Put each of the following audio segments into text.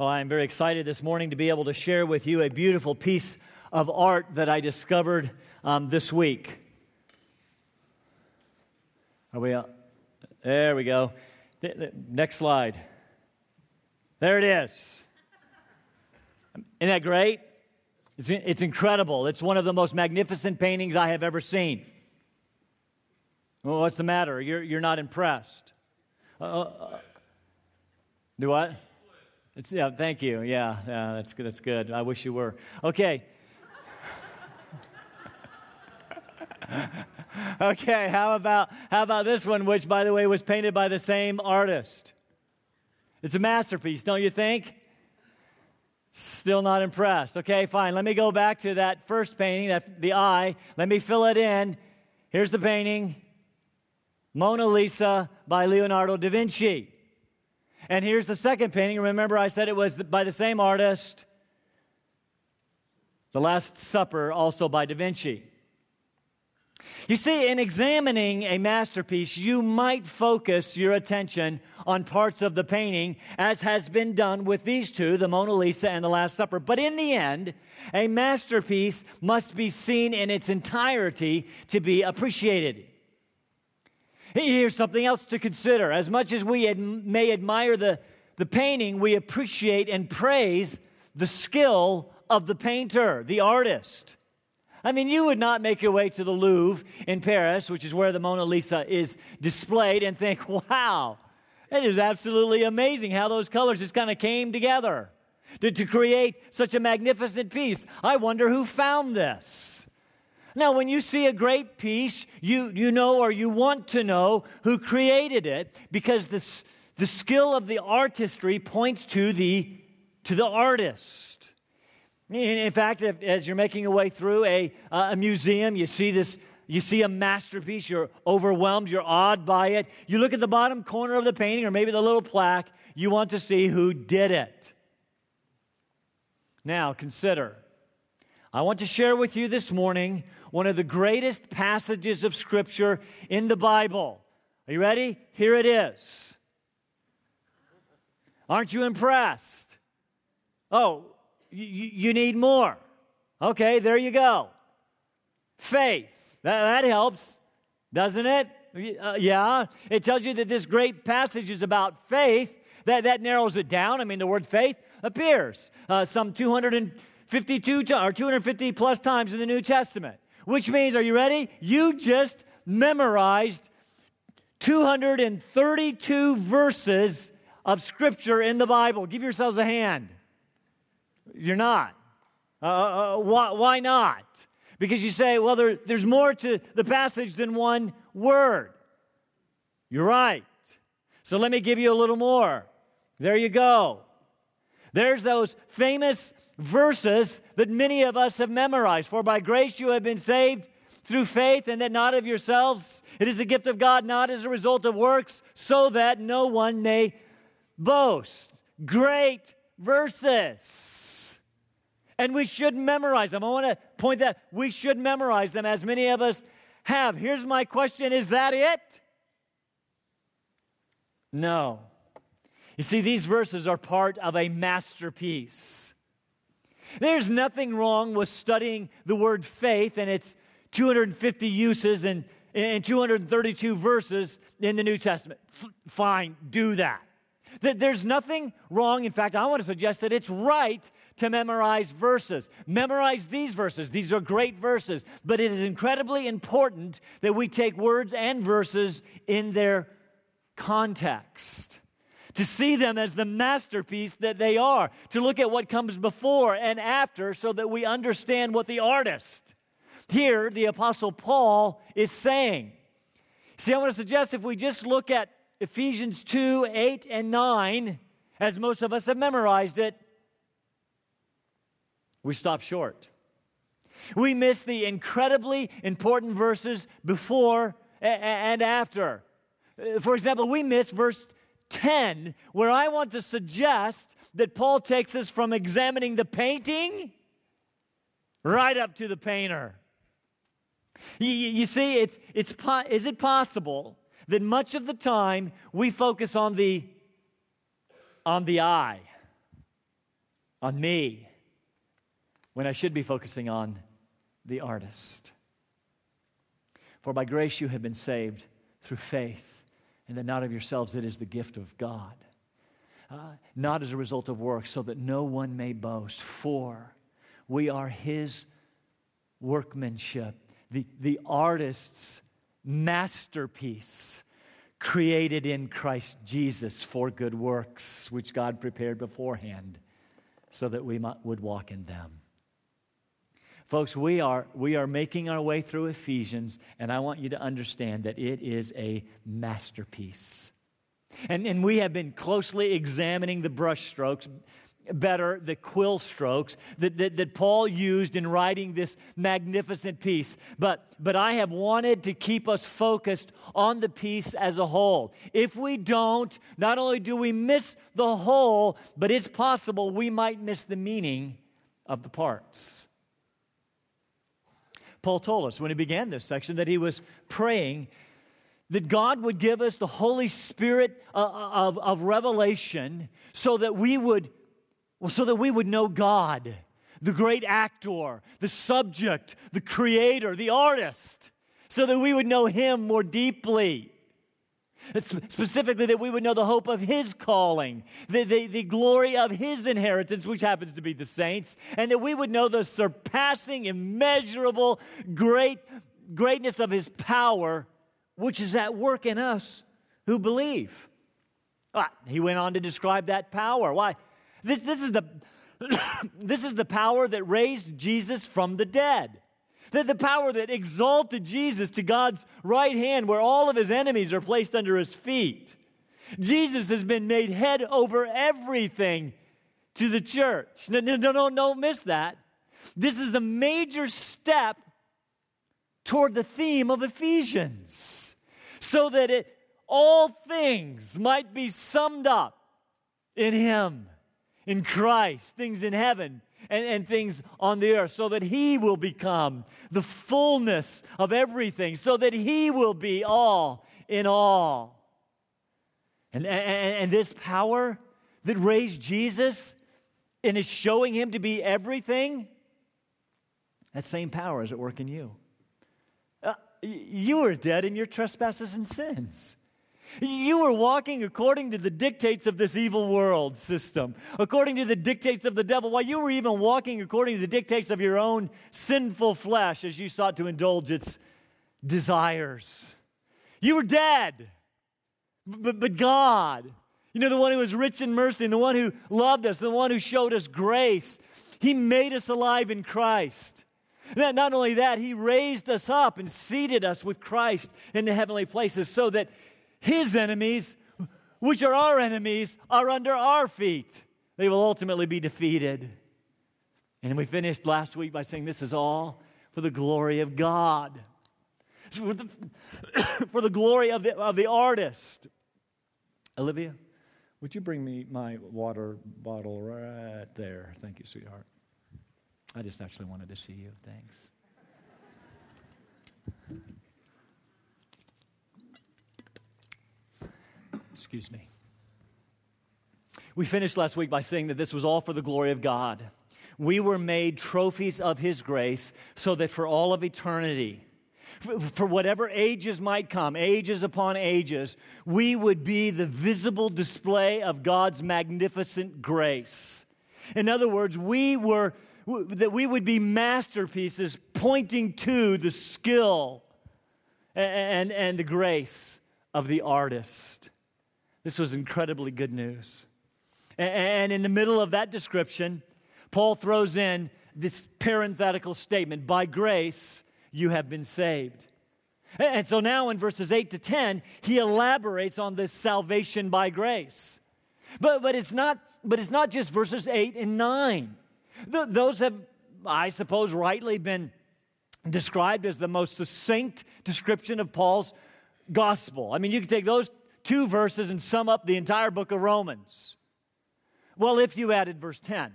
Well, I'm very excited this morning to be able to share with you a beautiful piece of art that I discovered um, this week. Are we? Up? There we go. Next slide. There it is. Isn't that great? It's, it's incredible. It's one of the most magnificent paintings I have ever seen. Well, what's the matter? You're, you're not impressed. Uh, uh, uh do what? It's, yeah, thank you. Yeah, yeah, that's good. That's good. I wish you were. Okay. okay, how about how about this one, which by the way was painted by the same artist? It's a masterpiece, don't you think? Still not impressed. Okay, fine. Let me go back to that first painting, that the eye. Let me fill it in. Here's the painting. Mona Lisa by Leonardo da Vinci. And here's the second painting. Remember, I said it was by the same artist. The Last Supper, also by Da Vinci. You see, in examining a masterpiece, you might focus your attention on parts of the painting, as has been done with these two, the Mona Lisa and the Last Supper. But in the end, a masterpiece must be seen in its entirety to be appreciated. Here's something else to consider. As much as we ad- may admire the, the painting, we appreciate and praise the skill of the painter, the artist. I mean, you would not make your way to the Louvre in Paris, which is where the Mona Lisa is displayed, and think, wow, it is absolutely amazing how those colors just kind of came together to, to create such a magnificent piece. I wonder who found this. Now, when you see a great piece, you, you know or you want to know who created it because this, the skill of the artistry points to the, to the artist. In fact, if, as you're making your way through a, uh, a museum, you see this, you see a masterpiece, you're overwhelmed, you're awed by it. You look at the bottom corner of the painting or maybe the little plaque, you want to see who did it. Now, consider. I want to share with you this morning one of the greatest passages of Scripture in the Bible. Are you ready? Here it is. Aren't you impressed? Oh, you, you need more. Okay, there you go. Faith. That, that helps, doesn't it? Uh, yeah. It tells you that this great passage is about faith. That, that narrows it down. I mean, the word faith appears uh, some 252 to, or 250 plus times in the New Testament which means, are you ready? You just memorized 232 verses of Scripture in the Bible. Give yourselves a hand. You're not. Uh, uh, uh, why, why, not? Because you say, well, there, there's more to the passage than one word. You're right. So let me give you a little more. There you go. There's those famous verses that many of us have memorized. For by grace you have been saved through faith, and that not of yourselves. It is a gift of God, not as a result of works, so that no one may boast. Great verses. And we should memorize them. I want to point that we should memorize them as many of us have. Here's my question Is that it? No. You see, these verses are part of a masterpiece. There's nothing wrong with studying the word faith and its 250 uses and, and 232 verses in the New Testament. F- fine, do that. There's nothing wrong. In fact, I want to suggest that it's right to memorize verses. Memorize these verses. These are great verses. But it is incredibly important that we take words and verses in their context to see them as the masterpiece that they are, to look at what comes before and after so that we understand what the artist, here, the Apostle Paul, is saying. See, I want to suggest if we just look at Ephesians 2 8 and 9, as most of us have memorized it, we stop short. We miss the incredibly important verses before and after. For example, we miss verse 10, where I want to suggest that Paul takes us from examining the painting right up to the painter. You, you see, it's, it's, is it possible that much of the time we focus on the, on the eye? on me when I should be focusing on the artist. For by grace you have been saved through faith, and that not of yourselves, it is the gift of God. Uh, not as a result of works, so that no one may boast. For we are his workmanship, the, the artist's masterpiece, created in Christ Jesus for good works, which God prepared beforehand so that we might, would walk in them. Folks, we are, we are making our way through Ephesians, and I want you to understand that it is a masterpiece. And, and we have been closely examining the brushstrokes, better the quill strokes that, that, that, Paul used in writing this magnificent piece. But, but I have wanted to keep us focused on the piece as a whole. If we don't, not only do we miss the whole, but it's possible we might miss the meaning of the parts. Paul told us when he began this section that he was praying that God would give us the Holy Spirit uh, uh, of, of revelation so that we would well, so that we would know God, the great actor, the subject, the creator, the artist, so that we would know him more deeply. Specifically, that we would know the hope of His calling, the, the, the, glory of His inheritance, which happens to be the saints, and that we would know the surpassing, immeasurable great, greatness of His power, which is at work in us who believe. Ah, he went on to describe that power. Why? This, this, is the, this is the power that raised Jesus from the dead. The, the power that exalted Jesus to God's right hand, where all of his enemies are placed under his feet. Jesus has been made head over everything to the church. No, no, no, don't miss that. This is a major step toward the theme of Ephesians, so that it, all things might be summed up in Him, in Christ, things in heaven and, and things on the earth, so that He will become the fullness of everything, so that He will be all in all. And, and, and this power that raised Jesus and is showing Him to be everything, that same power is at work in you. Uh, you were dead in your trespasses and sins. You were walking according to the dictates of this evil world system, according to the dictates of the devil, while you were even walking according to the dictates of your own sinful flesh as you sought to indulge its desires. You were dead, but, but God, you know, the one who was rich in mercy and the one who loved us, the one who showed us grace, He made us alive in Christ. Not only that, He raised us up and seated us with Christ in the heavenly places so that his enemies, which are our enemies, are under our feet. They will ultimately be defeated. And we finished last week by saying this is all for the glory of God, for the, for the glory of the, of the artist. Olivia, would you bring me my water bottle right there? Thank you, sweetheart. I just actually wanted to see you. Thanks. Excuse me. We finished last week by saying that this was all for the glory of God. We were made trophies of His grace so that for all of eternity, for whatever ages might come, ages upon ages, we would be the visible display of God's magnificent grace. In other words, we were that we would be masterpieces pointing to the skill and, and, the grace of the artist. This was incredibly good news. And in the middle of that description, Paul throws in this parenthetical statement by grace, you have been saved. And so now in verses 8 to 10, he elaborates on this salvation by grace. But, but, it's, not, but it's not just verses 8 and 9. those have, I suppose, rightly been described as the most succinct description of Paul's gospel. I mean, you can take those two verses and sum up the entire book of Romans. Well, if you added verse 10.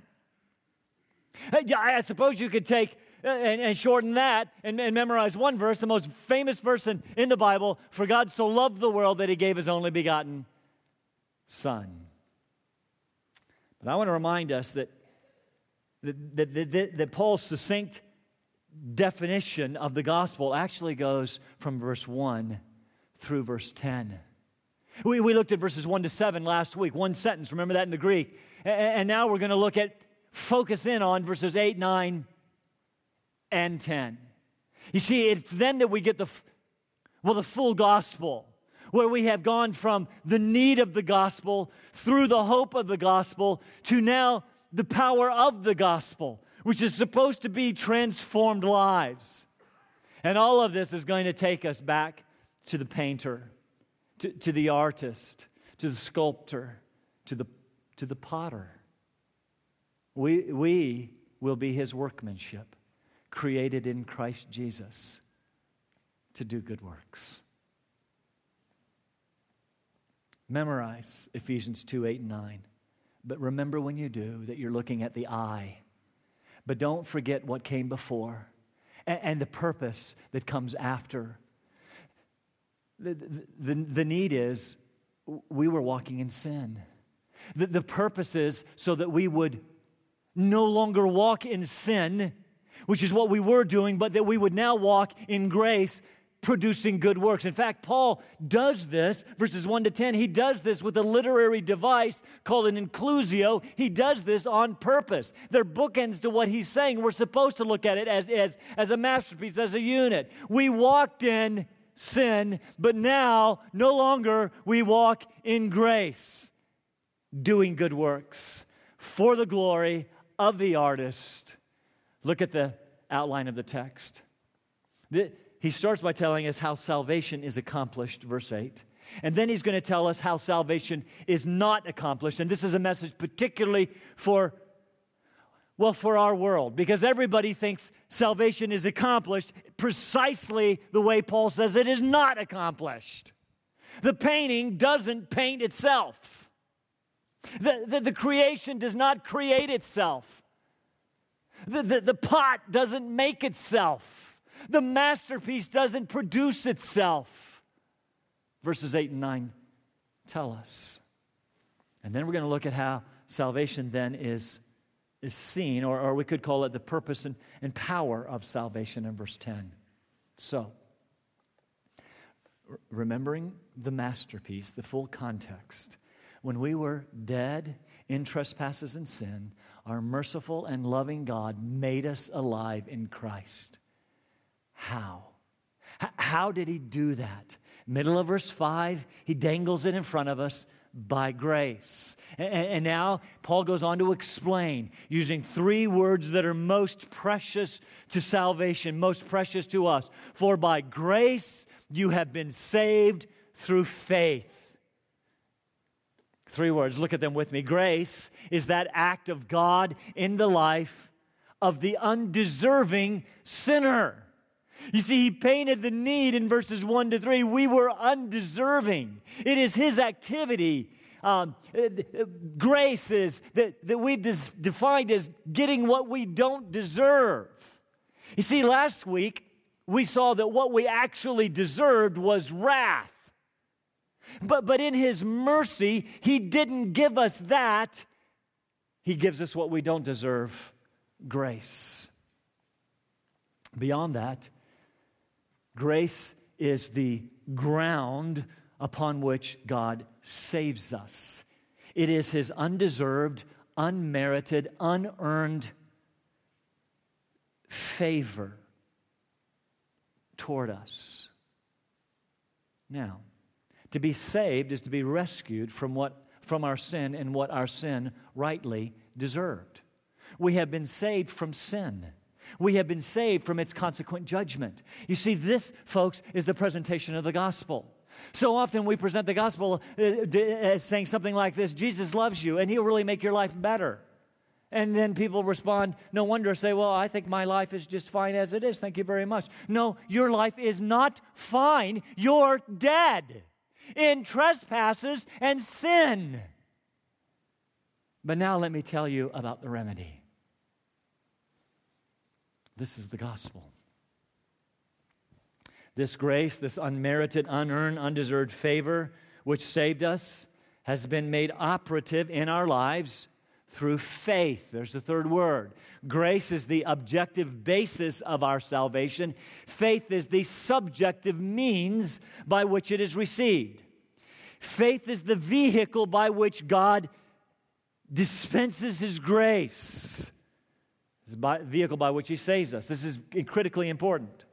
I suppose you could take uh, and, and shorten that and, and, memorize one verse, the most famous verse in, in the Bible For God so loved the world that he gave his only begotten Son. But I want to remind us that that, that, that Paul's succinct definition of the gospel actually goes from verse 1 through verse 10. We, we looked at verses 1 to 7 last week, one sentence, remember that in the Greek. And, now we're going to look at, focus in on verses 8, 9, and 10. You see, it's then that we get the, well, the full gospel, where we have gone from the need of the gospel through the hope of the gospel to now the power of the gospel, which is supposed to be transformed lives. And all of this is going to take us back to the painter, to, to the artist, to the sculptor, to the, to the potter. We, we will be his workmanship, created in Christ Jesus to do good works. Memorize Ephesians 2 8 and 9. But remember when you do that you're looking at the eye. But don't forget what came before and, and the purpose that comes after. The, the, the need is we were walking in sin. The, the purpose is so that we would no longer walk in sin, which is what we were doing, but that we would now walk in grace producing good works. In fact, Paul does this, verses 1 to 10, he does this with a literary device called an inclusio. He does this on purpose. They're bookends to what he's saying. We're supposed to look at it as, as, as a masterpiece, as a unit. We walked in sin, but now no longer we walk in grace, doing good works for the glory of the artist. Look at the outline of the text. He starts by telling us how salvation is accomplished, verse 8. And then he's going to tell us how salvation is not accomplished. And this is a message particularly for, well, for our world, because everybody thinks salvation is accomplished precisely the way Paul says it is not accomplished. The painting doesn't paint itself, the, the, the creation does not create itself, the, the, the pot doesn't make itself. The masterpiece doesn't produce itself. Verses 8 and 9 tell us. And then we're going to look at how salvation then is, is seen, or, or we could call it the purpose and, and power of salvation in verse 10. So, remembering the masterpiece, the full context, when we were dead in trespasses and sin, our merciful and loving God made us alive in Christ. How? How did he do that? Middle of verse 5, he dangles it in front of us by grace. And, now Paul goes on to explain using three words that are most precious to salvation, most precious to us. For by grace you have been saved through faith. Three words, look at them with me. Grace is that act of God in the life of the undeserving sinner. You see, he painted the need in verses 1 to 3. We were undeserving. It is his activity. Um, grace is that, that we've defined as getting what we don't deserve. You see, last week we saw that what we actually deserved was wrath. But, but in his mercy, he didn't give us that. He gives us what we don't deserve grace. Beyond that, Grace is the ground upon which God saves us. It is His undeserved, unmerited, unearned favor toward us. Now, to be saved is to be rescued from, what, from our sin and what our sin rightly deserved. We have been saved from sin. We have been saved from its consequent judgment. You see, this, folks, is the presentation of the gospel. So often we present the gospel uh, as saying something like this Jesus loves you and he'll really make your life better. And then people respond, no wonder, say, Well, I think my life is just fine as it is. Thank you very much. No, your life is not fine. You're dead in trespasses and sin. But now let me tell you about the remedy. This is the gospel. This grace, this unmerited, unearned, undeserved favor which saved us, has been made operative in our lives through faith. There's the third word. Grace is the objective basis of our salvation, faith is the subjective means by which it is received. Faith is the vehicle by which God dispenses His grace. It's vehicle by which He saves us. This is critically important.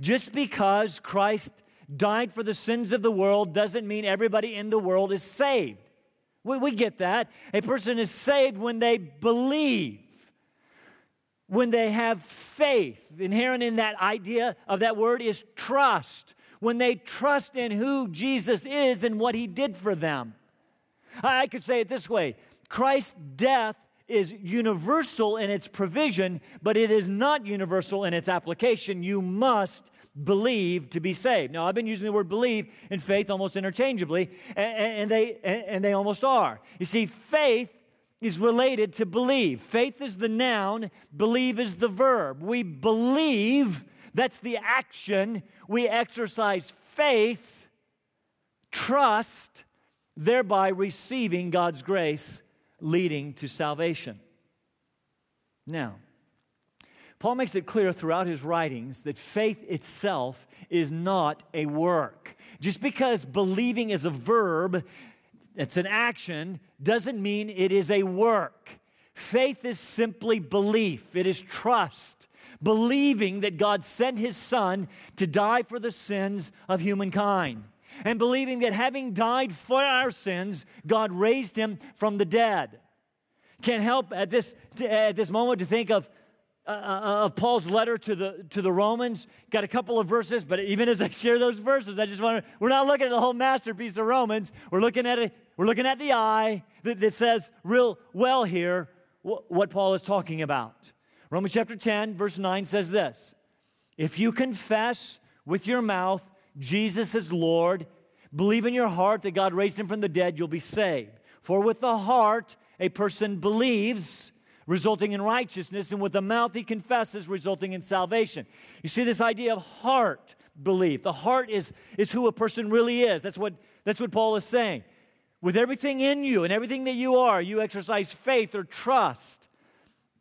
Just because Christ died for the sins of the world doesn't mean everybody in the world is saved. We, we get that. A person is saved when they believe, when they have faith. Inherent in that idea of that word is trust. When they trust in who Jesus is and what he did for them. I could say it this way Christ's death is universal in its provision, but it is not universal in its application. You must believe to be saved. Now, I've been using the word believe and faith almost interchangeably, and, they, and they almost are. You see, faith is related to believe. Faith is the noun, believe is the verb. We believe, that's the action. We exercise faith, trust, thereby receiving God's grace, leading to salvation. Now, Paul makes it clear throughout his writings that faith itself is not a work. Just because believing is a verb, it's an action, doesn't mean it is a work. Faith is simply belief, it is trust, believing that God sent his son to die for the sins of humankind. And believing that having died for our sins, God raised him from the dead. Can't help at this, at this moment to think of uh, uh, of Paul's letter to the, to the Romans. Got a couple of verses, but even as I share those verses, I just want to, we're not looking at the whole masterpiece of Romans. We're looking at it, we're looking at the eye that, that says real well here what Paul is talking about. Romans chapter 10, verse 9 says this If you confess with your mouth Jesus is Lord, believe in your heart that God raised him from the dead, you'll be saved. For with the heart a person believes resulting in righteousness, and with the mouth he confesses, resulting in salvation. You see this idea of heart belief. The heart is, is who a person really is. That's what, that's what Paul is saying. With everything in you and everything that you are, you exercise faith or trust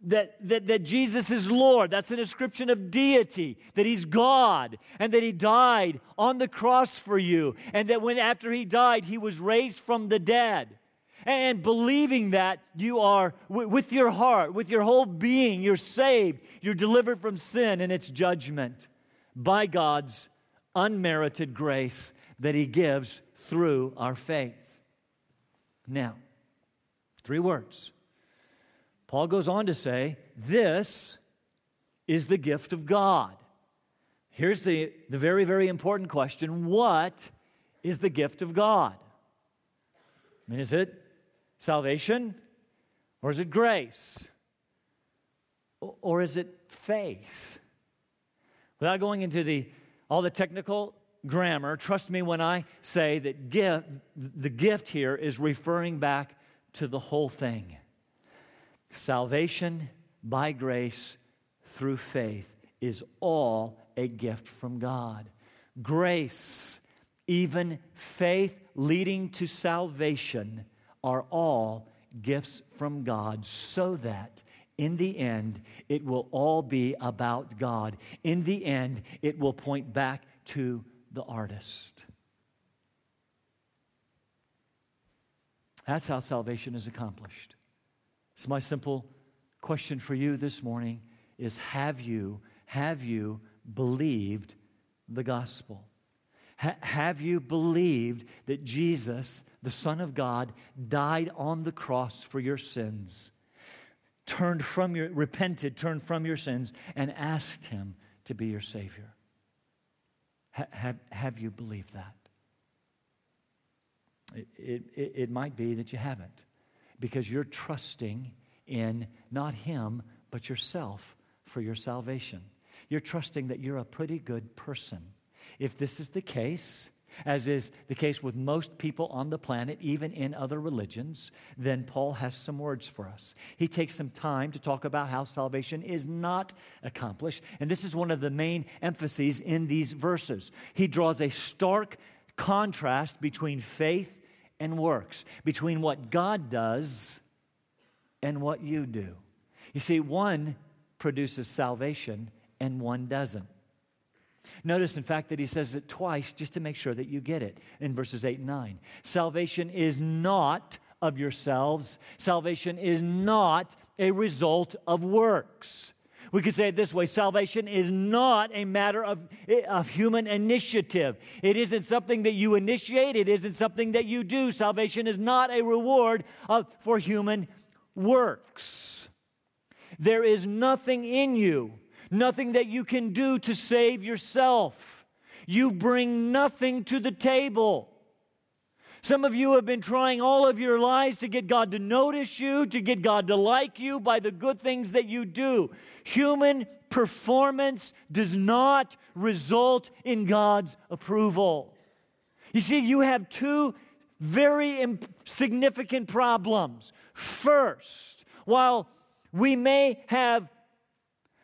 that, that, that Jesus is Lord. That's an description of deity, that He's God, and that He died on the cross for you, and that when after He died, He was raised from the dead. And believing that you are, with your heart, with your whole being, you're saved, you're delivered from sin and its judgment by God's unmerited grace that He gives through our faith. Now, three words. Paul goes on to say, This is the gift of God. Here's the, the very, very important question What is the gift of God? I mean, is it salvation? Or is it grace? Or is it faith? Without going into the, all the technical grammar, trust me when I say that gift, the gift here is referring back to the whole thing. Salvation by grace through faith is all a gift from God. Grace, even faith leading to salvation, are all gifts from God so that in the end it will all be about God. In the end, it will point back to the artist. That's how salvation is accomplished. So my simple question for you this morning is have you have you believed the gospel? Ha- have you believed that Jesus, the Son of God, died on the cross for your sins? Turned from your, repented, turned from your sins, and asked Him to be your Savior? Ha- have, have you believed that? It, it, it might be that you haven't because you're trusting in not Him, but yourself for your salvation. You're trusting that you're a pretty good person if this is the case, as is the case with most people on the planet, even in other religions, then Paul has some words for us. He takes some time to talk about how salvation is not accomplished, and this is one of the main emphases in these verses. He draws a stark contrast between faith and works, between what God does and what you do. You see, one produces salvation and one doesn't. Notice, in fact, that he says it twice just to make sure that you get it in verses 8 and 9. Salvation is not of yourselves, salvation is not a result of works. We could say it this way salvation is not a matter of, of human initiative. It isn't something that you initiate, it isn't something that you do. Salvation is not a reward of, for human works. There is nothing in you, nothing that you can do to save yourself. You bring nothing to the table. Some of you have been trying all of your lives to get God to notice you, to get God to like you by the good things that you do. Human performance does not result in God's approval. You see, you have two very significant problems. First, while we may have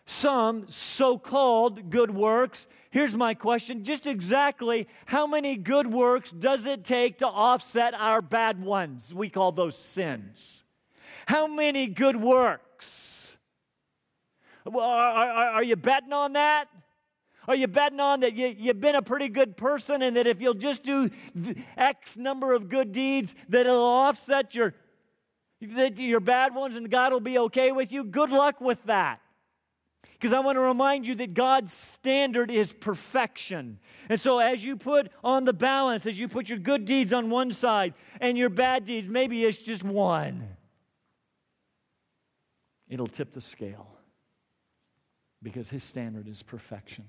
some so called good works, Here's my question just exactly how many good works does it take to offset our bad ones? We call those sins. How many good works? Are, are, are you betting on that? Are you betting on that you, you've been a pretty good person and that if you'll just do X number of good deeds, that it'll offset your, that your bad ones and God will be okay with you? Good luck with that. Because I want to remind you that God's standard is perfection. And so, as you put on the balance, as you put your good deeds on one side and your bad deeds, maybe it's just one, it'll tip the scale because His standard is perfection.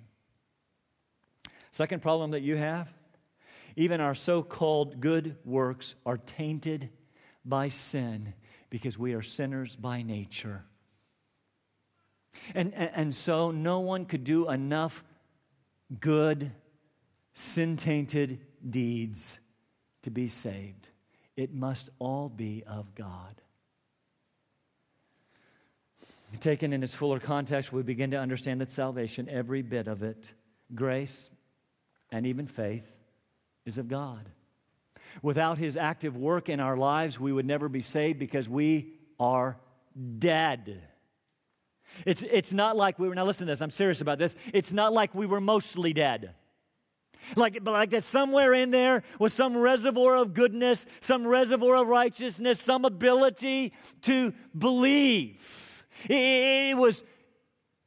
Second problem that you have even our so called good works are tainted by sin because we are sinners by nature. And, and, and so no one could do enough good, sin tainted deeds to be saved. It must all be of God. Taken in its fuller context, we begin to understand that salvation, every bit of it, grace and even faith, is of God. Without his active work in our lives, we would never be saved because we are dead. It's, it's not like we were, now listen to this, I'm serious about this. It's not like we were mostly dead. Like, like that somewhere in there was some reservoir of goodness, some reservoir of righteousness, some ability to believe. It, it was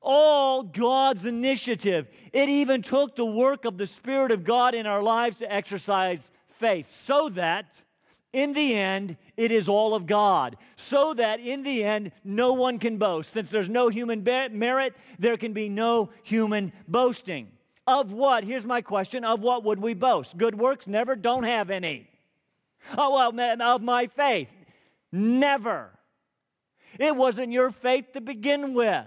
all God's initiative. It even took the work of the Spirit of God in our lives to exercise faith so that in the end, it is all of God, so that in the end, no one can boast. Since there's no human merit, there can be no human boasting. Of what? Here's my question Of what would we boast? Good works? Never, don't have any. Oh, well, of my faith? Never. It wasn't your faith to begin with.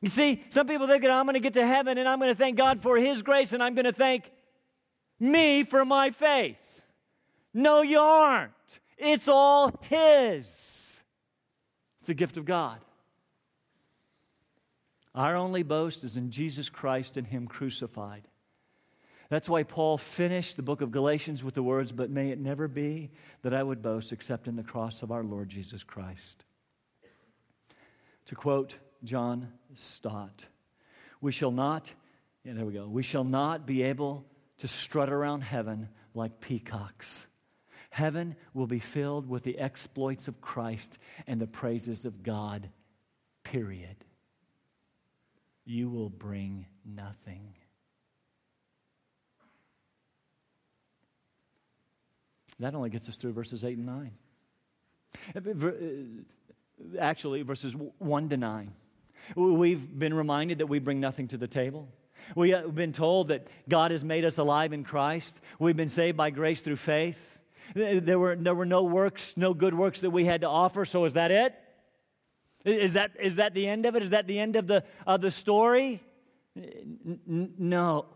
You see, some people think that I'm going to get to heaven and I'm going to thank God for His grace and I'm going to thank me for my faith. No, you aren't. It's all His. It's a gift of God. Our only boast is in Jesus Christ and Him crucified. That's why Paul finished the book of Galatians with the words, But may it never be that I would boast except in the cross of our Lord Jesus Christ. To quote John Stott, we shall not, yeah, there we go, we shall not be able to strut around heaven like peacocks Heaven will be filled with the exploits of Christ and the praises of God, period. You will bring nothing. That only gets us through verses 8 and 9. Uh, actually, verses 1 to 9. We've been reminded that we bring nothing to the table. We have been told that God has made us alive in Christ. We've been saved by grace through faith. There were, there were no works, no good works that we had to offer. So is that it? Is that, is that the end of it? Is that the end of the, of the story? No.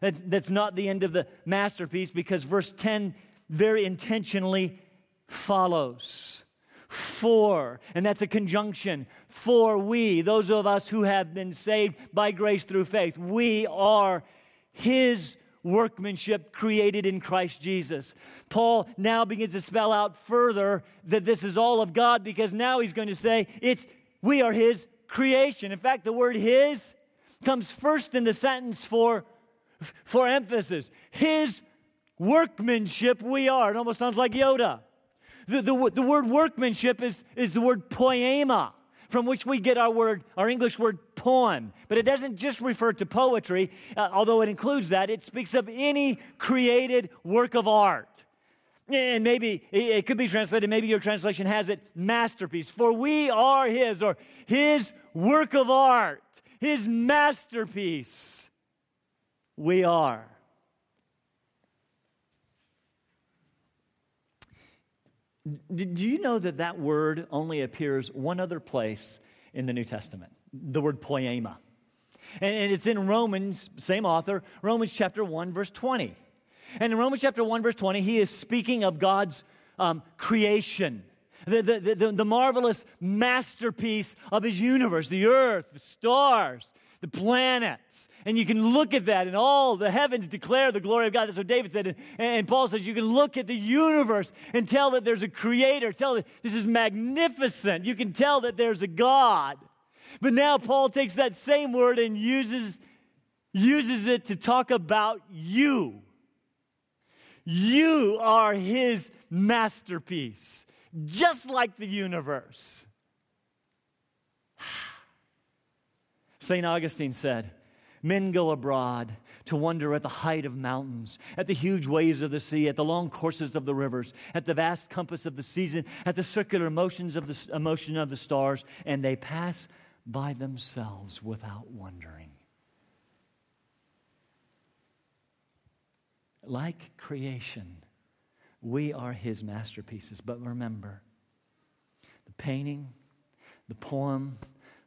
That's, that's not the end of the masterpiece because verse 10 very intentionally follows. For, and that's a conjunction. For we, those of us who have been saved by grace through faith, we are His workmanship created in Christ Jesus. Paul now begins to spell out further that this is all of God because now he's going to say it's we are his creation. In fact, the word his comes first in the sentence for, for emphasis. His workmanship we are. It almost sounds like Yoda. The, the, the word workmanship is, is the word poema, from which we get our word, our English word poem. But it doesn't just refer to poetry, uh, although it includes that. It speaks of any created work of art. And maybe it could be translated, maybe your translation has it masterpiece. For we are His, or His work of art, His masterpiece. We are. Do you know that that word only appears one other place in the New Testament? The word poema. And it's in Romans, same author, Romans chapter 1, verse 20. And in Romans chapter 1, verse 20, he is speaking of God's um, creation, the, the, the, the marvelous masterpiece of his universe, the earth, the stars, the planets. And you can look at that, and all the heavens declare the glory of God. That's what David said. And, and, Paul says you can look at the universe and tell that there's a creator, tell that this is magnificent. You can tell that there's a God. But now Paul takes that same word and uses, uses it to talk about you. You are his masterpiece, just like the universe. St. Augustine said, Men go abroad to wonder at the height of mountains, at the huge waves of the sea, at the long courses of the rivers, at the vast compass of the season, at the circular motions of the motion of the stars, and they pass by themselves without wondering. Like creation, we are his masterpieces. But remember, the painting, the poem,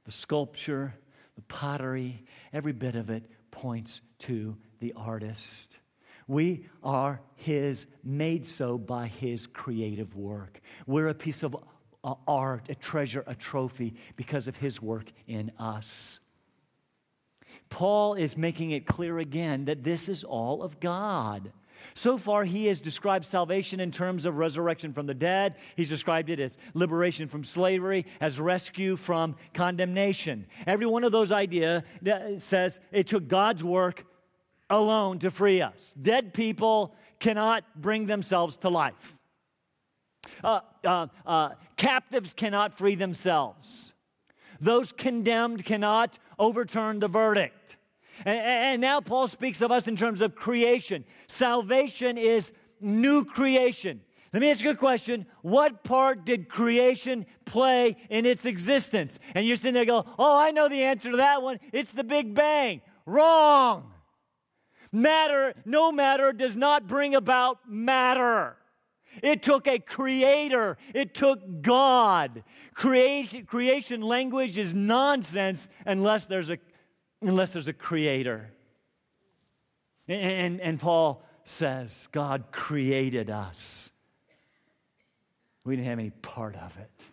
the sculpture, the pottery, every bit of it points to the artist. We are His, made so by His creative work. We're a piece of uh, art, a treasure, a trophy because of His work in us. Paul is making it clear again that this is all of God. So far, he has described salvation in terms of resurrection from the dead. He's described it as liberation from slavery, as rescue from condemnation. Every one of those ideas says it took God's work alone to free us. Dead people cannot bring themselves to life. Uh, uh, uh, captives cannot free themselves. Those condemned cannot overturn the verdict. And, and now Paul speaks of us in terms of creation. Salvation is new creation. Let me ask you a question. What part did creation play in its existence? And you're sitting there going, Oh, I know the answer to that one. It's the Big Bang. Wrong. Matter, no matter does not bring about matter. It took a creator, it took God. Creation, creation language is nonsense unless there's a unless there's a creator. And, and Paul says, God created us. We didn't have any part of it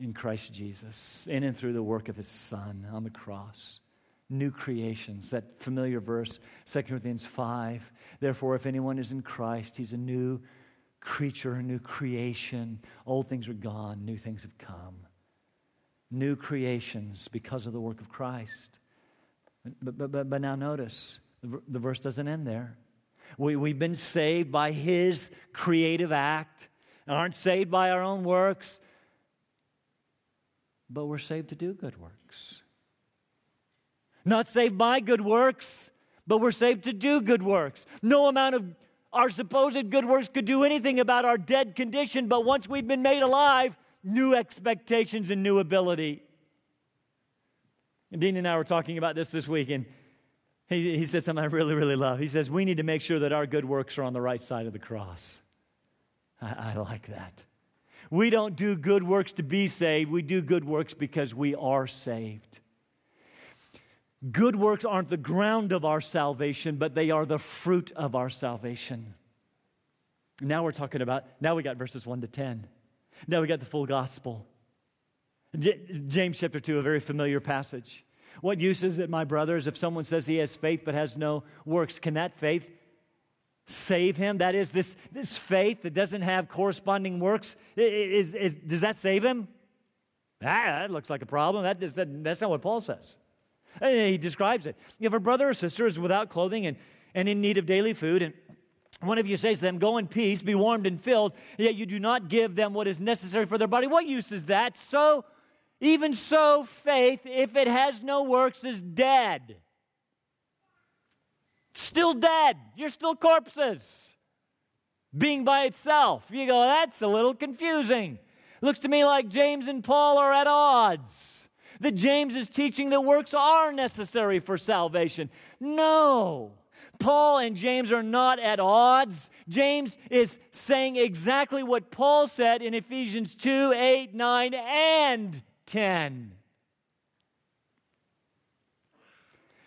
in Christ Jesus, in and through the work of his Son on the cross. New creations, that familiar verse, 2 Corinthians 5. Therefore, if anyone is in Christ, he's a new creature, a new creation. Old things are gone, new things have come new creations because of the work of Christ. But, but, but, but now notice, the, the verse doesn't end there. We, we've been saved by His creative act, and aren't saved by our own works, but we're saved to do good works. Not saved by good works, but we're saved to do good works. No amount of our supposed good works could do anything about our dead condition, but once we've been made alive, new expectations and new ability. And Dean and I were talking about this this week, and he, he said something I really, really love. He says, We need to make sure that our good works are on the right side of the cross. I, I like that. We don't do good works to be saved, we do good works because we are saved. Good works aren't the ground of our salvation, but they are the fruit of our salvation. Now we're talking about, now we got verses 1 to 10. Now we got the full gospel. J- James chapter 2, a very familiar passage. What use is it, my brothers, if someone says he has faith but has no works? Can that faith save him? That is, this, this faith that doesn't have corresponding works, is, is, does that save him? Ah, that looks like a problem. That is, that, that's not what Paul says. And he describes it. If a brother or sister is without clothing and, and in need of daily food, and one of you says to them, Go in peace, be warmed and filled, yet you do not give them what is necessary for their body, what use is that? So, even so, faith, if it has no works, is dead. Still dead. You're still corpses. Being by itself. You go, that's a little confusing. Looks to me like James and Paul are at odds. That James is teaching that works are necessary for salvation. No. Paul and James are not at odds. James is saying exactly what Paul said in Ephesians 2 8, 9, and 10.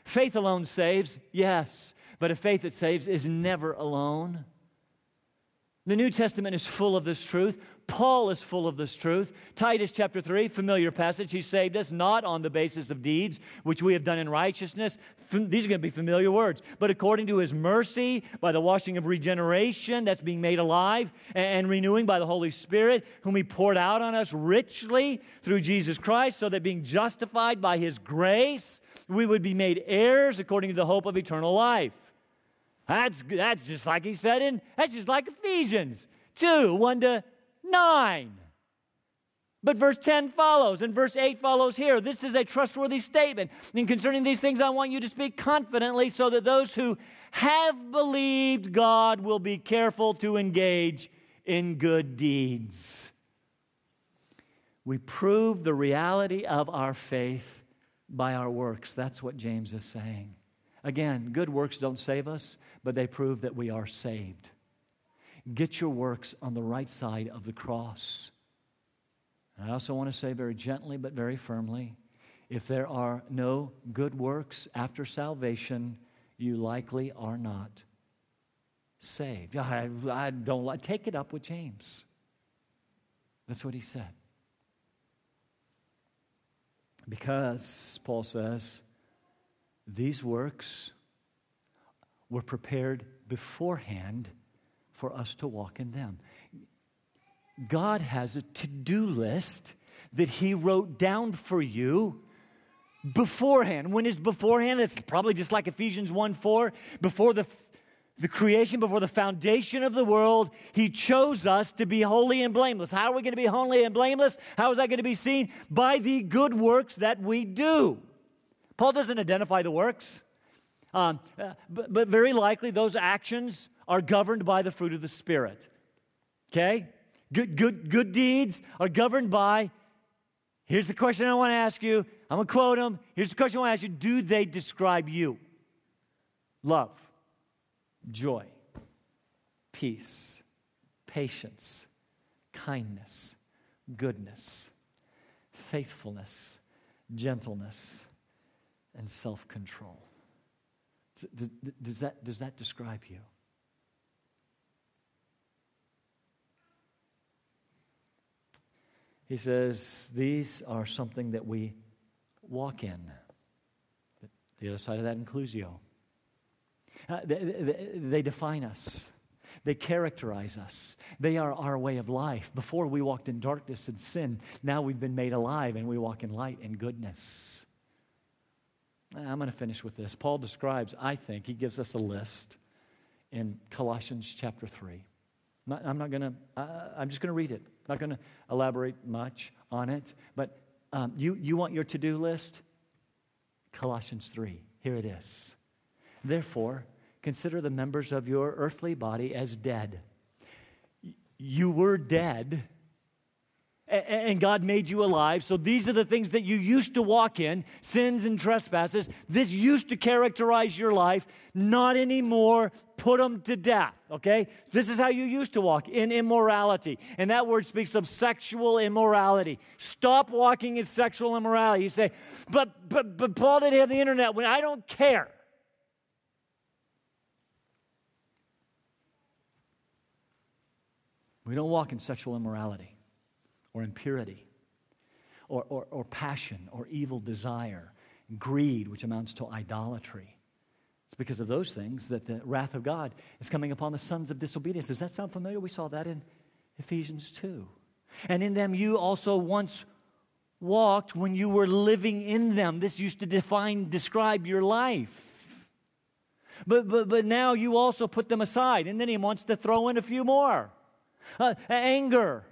Faith alone saves, yes, but a faith that saves is never alone. The New Testament is full of this truth. Paul is full of this truth. Titus chapter 3, familiar passage. He saved us not on the basis of deeds which we have done in righteousness. These are going to be familiar words. But according to his mercy, by the washing of regeneration that's being made alive and renewing by the Holy Spirit, whom he poured out on us richly through Jesus Christ, so that being justified by his grace, we would be made heirs according to the hope of eternal life. That's, that's just like he said in, that's just like Ephesians 2 1 to 9. But verse 10 follows, and verse 8 follows here. This is a trustworthy statement. And concerning these things, I want you to speak confidently so that those who have believed God will be careful to engage in good deeds. We prove the reality of our faith by our works. That's what James is saying. Again, good works don't save us, but they prove that we are saved. Get your works on the right side of the cross. And I also want to say very gently but very firmly if there are no good works after salvation, you likely are not saved. I, I don't like, take it up with James. That's what he said. Because, Paul says, these works were prepared beforehand for us to walk in them. God has a to do list that He wrote down for you beforehand. When is beforehand? It's probably just like Ephesians 1 4. Before the, the creation, before the foundation of the world, He chose us to be holy and blameless. How are we going to be holy and blameless? How is that going to be seen? By the good works that we do. Paul doesn't identify the works, um, uh, but, but very likely those actions are governed by the fruit of the Spirit. Okay? Good, good, good deeds are governed by. Here's the question I want to ask you. I'm going to quote them. Here's the question I want to ask you Do they describe you? Love, joy, peace, patience, kindness, goodness, faithfulness, gentleness and self control. Does, that, does that describe you? He says, These are something that we walk in. The other side of that inclusio. Uh, they, they, they define us. They characterize us. They are our way of life. Before we walked in darkness and sin, now we've been made alive and we walk in light and goodness. I'm going to finish with this. Paul describes, I think, he gives us a list in Colossians chapter 3. I'm not going to, uh, I'm just going to read it. Not going to elaborate much on it. But um, you, you want your to do list? Colossians 3. Here it is. Therefore, consider the members of your earthly body as dead. You were dead and God made you alive. So these are the things that you used to walk in sins and trespasses. This used to characterize your life, not anymore. Put them to death, okay? This is how you used to walk in immorality. And that word speaks of sexual immorality. Stop walking in sexual immorality. You say, but, but, but Paul didn't have the internet. When I don't care. We don't walk in sexual immorality or impurity or, or, or passion or evil desire. greed, which amounts to idolatry. It's because of those things that the wrath of God is coming upon the sons of disobedience. Does that sound familiar? We saw that in Ephesians 2. And in them you also once walked when you were living in them. This used to define, describe your life. But, but, but now you also put them aside. And then he wants to throw in a few more uh, anger,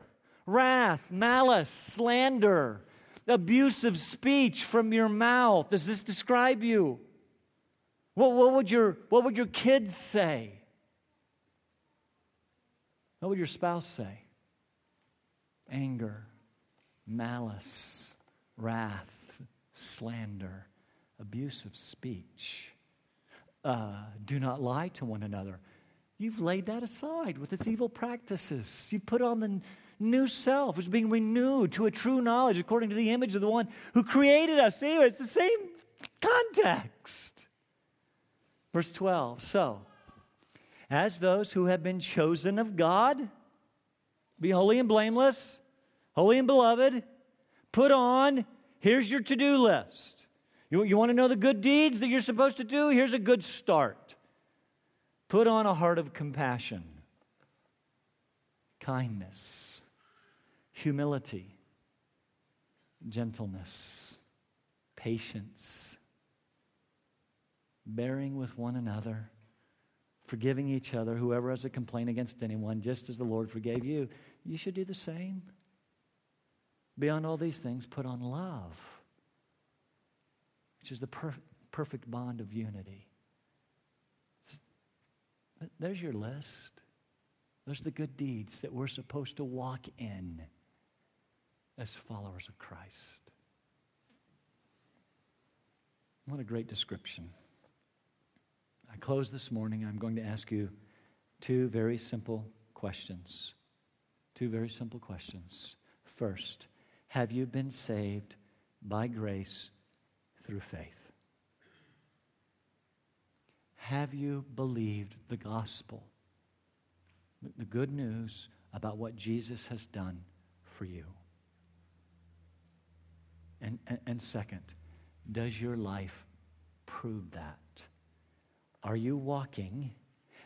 wrath, malice, slander, abusive speech from your mouth. Does this describe you? What, what, would your, what would your kids say? What would your spouse say? Anger, malice, wrath, slander, abusive speech. Uh, do not lie to one another. You've laid that aside with its evil practices. You put on the new self, is being renewed to a true knowledge according to the image of the one who created us. See, it's the same context. Verse 12. So, as those who have been chosen of God, be holy and blameless, holy and beloved, put on, here's your to do list. You, you want to know the good deeds that you're supposed to do? Here's a good start. Put on a heart of compassion, kindness, humility, gentleness, patience, bearing with one another, forgiving each other, whoever has a complaint against anyone, just as the Lord forgave you. You should do the same. Beyond all these things, put on love, which is the per- perfect bond of unity. There's your list. Those are the good deeds that we're supposed to walk in as followers of Christ. What a great description. I close this morning. I'm going to ask you two very simple questions. Two very simple questions. First, have you been saved by grace through faith? Have you believed the gospel? The good news about what Jesus has done for you. And, and, and second, does your life prove that? Are you walking?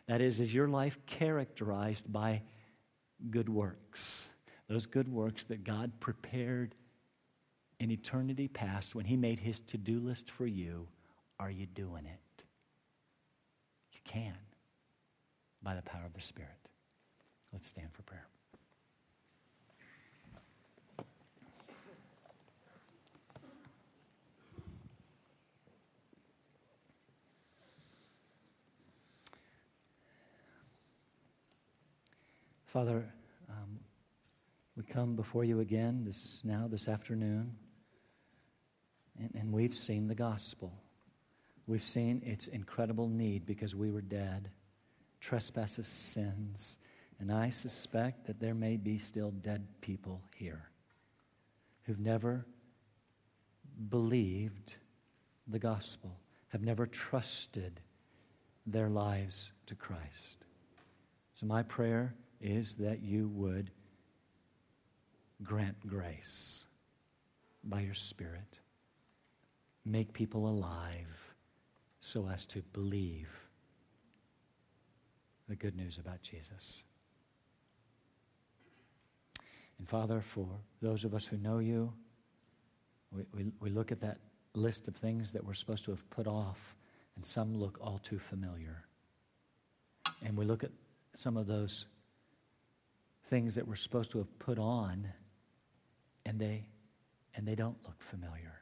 That is, is your life characterized by good works? Those good works that God prepared in eternity past when He made His to do list for you, are you doing it? You can by the power of the Spirit. Let's stand for prayer. Father, um, we come before you again this now this afternoon, and, and we've seen the gospel. We've seen its incredible need because we were dead, trespasses, sins, and I suspect that there may be still dead people here who've never believed the gospel, have never trusted their lives to Christ. So, my prayer is that you would grant grace by your Spirit. Make people alive so as to believe the good news about Jesus. And Father, for those of us who know you, we, we, we look at that list of things that we're supposed to have put off, and some look all too familiar. And we look at some of those things that we're supposed to have put on and they and they don't look familiar.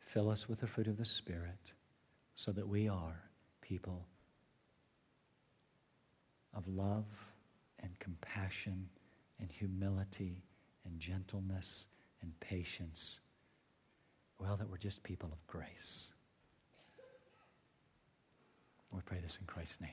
Fill us with the fruit of the Spirit so that we are people of love and compassion and humility and gentleness and patience. Well, that we're just people of grace. We pray this in Christ's name.